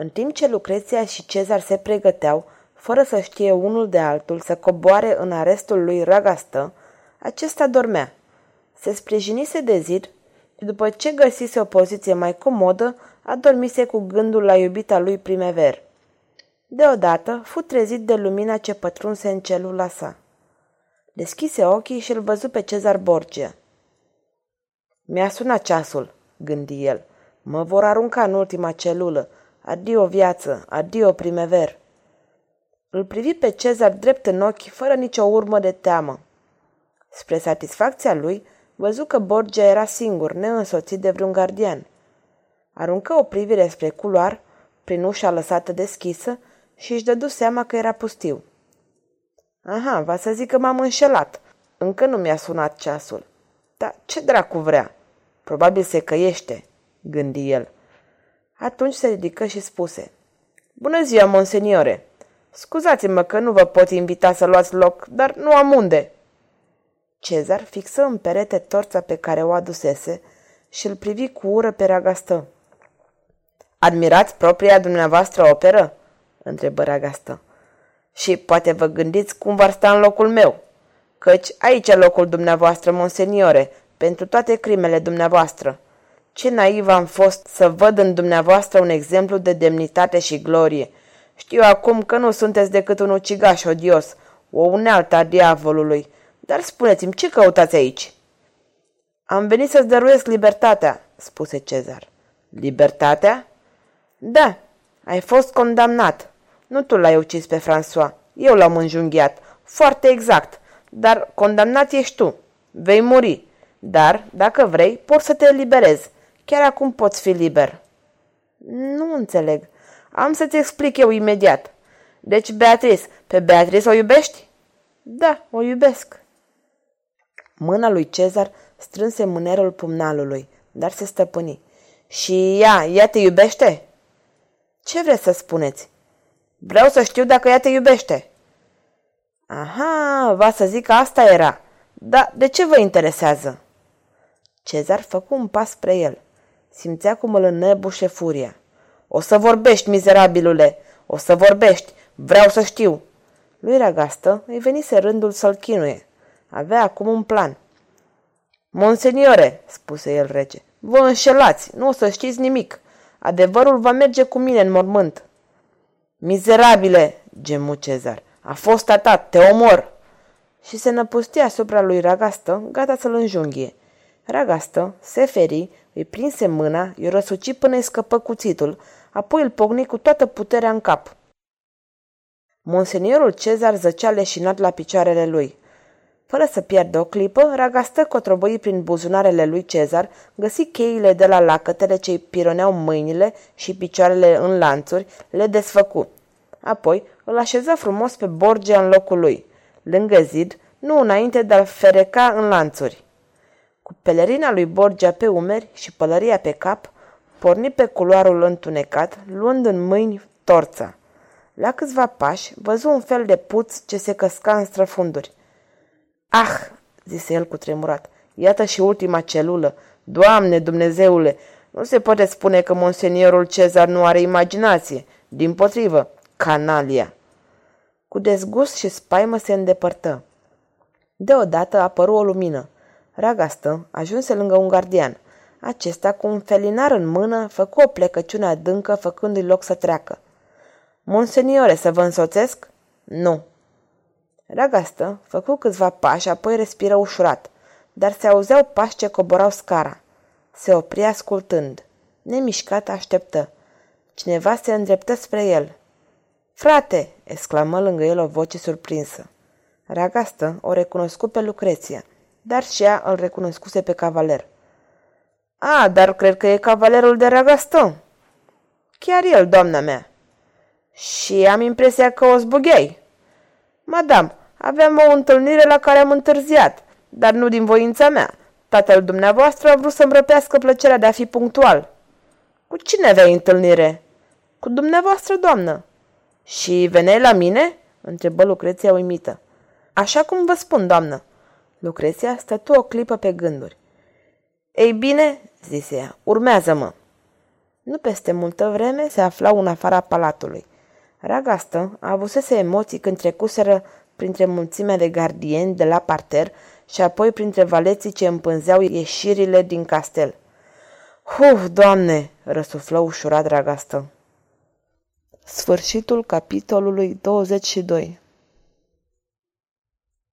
în timp ce Lucreția și Cezar se pregăteau, fără să știe unul de altul, să coboare în arestul lui Ragastă, acesta dormea. Se sprijinise de zid și după ce găsise o poziție mai comodă, adormise cu gândul la iubita lui primever. Deodată fu trezit de lumina ce pătrunse în celula sa. Deschise ochii și îl văzu pe Cezar Borgia. Mi-a sunat ceasul, gândi el. Mă vor arunca în ultima celulă. Adio viață, adio primever. Îl privi pe Cezar drept în ochi, fără nicio urmă de teamă. Spre satisfacția lui, văzu că Borgia era singur, neînsoțit de vreun gardian. Aruncă o privire spre culoar, prin ușa lăsată deschisă, și își dădu seama că era pustiu. Aha, va să zic că m-am înșelat. Încă nu mi-a sunat ceasul. Dar ce dracu vrea? Probabil se căiește, gândi el. Atunci se ridică și spuse. Bună ziua, monseniore! Scuzați-mă că nu vă pot invita să luați loc, dar nu am unde. Cezar fixă în perete torța pe care o adusese și îl privi cu ură pe Ragastă. Admirați propria dumneavoastră operă? întrebă Ragastă. Și poate vă gândiți cum va sta în locul meu, căci aici e locul dumneavoastră, monseniore, pentru toate crimele dumneavoastră. Ce naiv am fost să văd în dumneavoastră un exemplu de demnitate și glorie. Știu acum că nu sunteți decât un ucigaș odios, o unealtă a diavolului. Dar spuneți-mi, ce căutați aici?" Am venit să-ți dăruiesc libertatea," spuse Cezar. Libertatea?" Da, ai fost condamnat. Nu tu l-ai ucis pe François, eu l-am înjunghiat. Foarte exact, dar condamnat ești tu. Vei muri, dar, dacă vrei, poți să te eliberezi. Chiar acum poți fi liber. Nu înțeleg. Am să-ți explic eu imediat. Deci, Beatrice, pe Beatrice o iubești? Da, o iubesc. Mâna lui Cezar strânse mânerul pumnalului, dar se stăpâni. Și ea, ea te iubește? Ce vreți să spuneți? Vreau să știu dacă ea te iubește. Aha, va să zic că asta era. Dar de ce vă interesează? Cezar făcu un pas spre el. Simțea cum îl înnebușe furia. O să vorbești, mizerabilule! O să vorbești! Vreau să știu! Lui Ragastă îi venise rândul să-l chinuie. Avea acum un plan. Monseniore, spuse el rece, vă înșelați, nu o să știți nimic. Adevărul va merge cu mine în mormânt. Mizerabile, gemu Cezar, a fost atat, te omor! Și se năpustia asupra lui Ragastă, gata să-l înjunghie. Ragastă se feri, îi prinse mâna, îi răsuci până îi scăpă cuțitul, apoi îl pogni cu toată puterea în cap. Monseniorul Cezar zăcea leșinat la picioarele lui. Fără să pierdă o clipă, Ragastă cotrobăi prin buzunarele lui Cezar, găsi cheile de la lacătele ce îi pironeau mâinile și picioarele în lanțuri, le desfăcu. Apoi îl așeză frumos pe Borgia în locul lui, lângă zid, nu înainte de a fereca în lanțuri. Cu pelerina lui Borgia pe umeri și pălăria pe cap, porni pe culoarul întunecat, luând în mâini torța. La câțiva pași, văzu un fel de puț ce se căsca în străfunduri. Ah, zise el cu tremurat, iată și ultima celulă. Doamne, Dumnezeule, nu se poate spune că monseniorul Cezar nu are imaginație. Din potrivă, canalia. Cu dezgust și spaimă se îndepărtă. Deodată apăru o lumină. Ragastă ajunse lângă un gardian. Acesta, cu un felinar în mână, făcu o plecăciune adâncă, făcându-i loc să treacă. Monseniore, să vă însoțesc? Nu. Ragastă făcu câțiva pași, apoi respiră ușurat, dar se auzeau pași ce coborau scara. Se opri ascultând. Nemișcat așteptă. Cineva se îndreptă spre el. Frate!" exclamă lângă el o voce surprinsă. Ragastă o recunoscu pe Lucreția dar și ea îl recunoscuse pe cavaler. A, dar cred că e cavalerul de Ragaston. Chiar el, doamna mea, Și am impresia că o zbugheai. Madam, aveam o întâlnire la care am întârziat, dar nu din voința mea. Tatăl dumneavoastră a vrut să-mi răpească plăcerea de a fi punctual. Cu cine aveai întâlnire? Cu dumneavoastră, doamnă. Și veneai la mine? întrebă Lucreția uimită. Așa cum vă spun, doamnă. Lucreția stătu o clipă pe gânduri. Ei bine, zise ea, urmează-mă. Nu peste multă vreme se aflau în afara palatului. Ragastă avusese emoții când trecuseră printre mulțimea de gardieni de la parter și apoi printre valeții ce împânzeau ieșirile din castel. Huf, doamne!" răsuflă ușurat Dragastă. Sfârșitul capitolului 22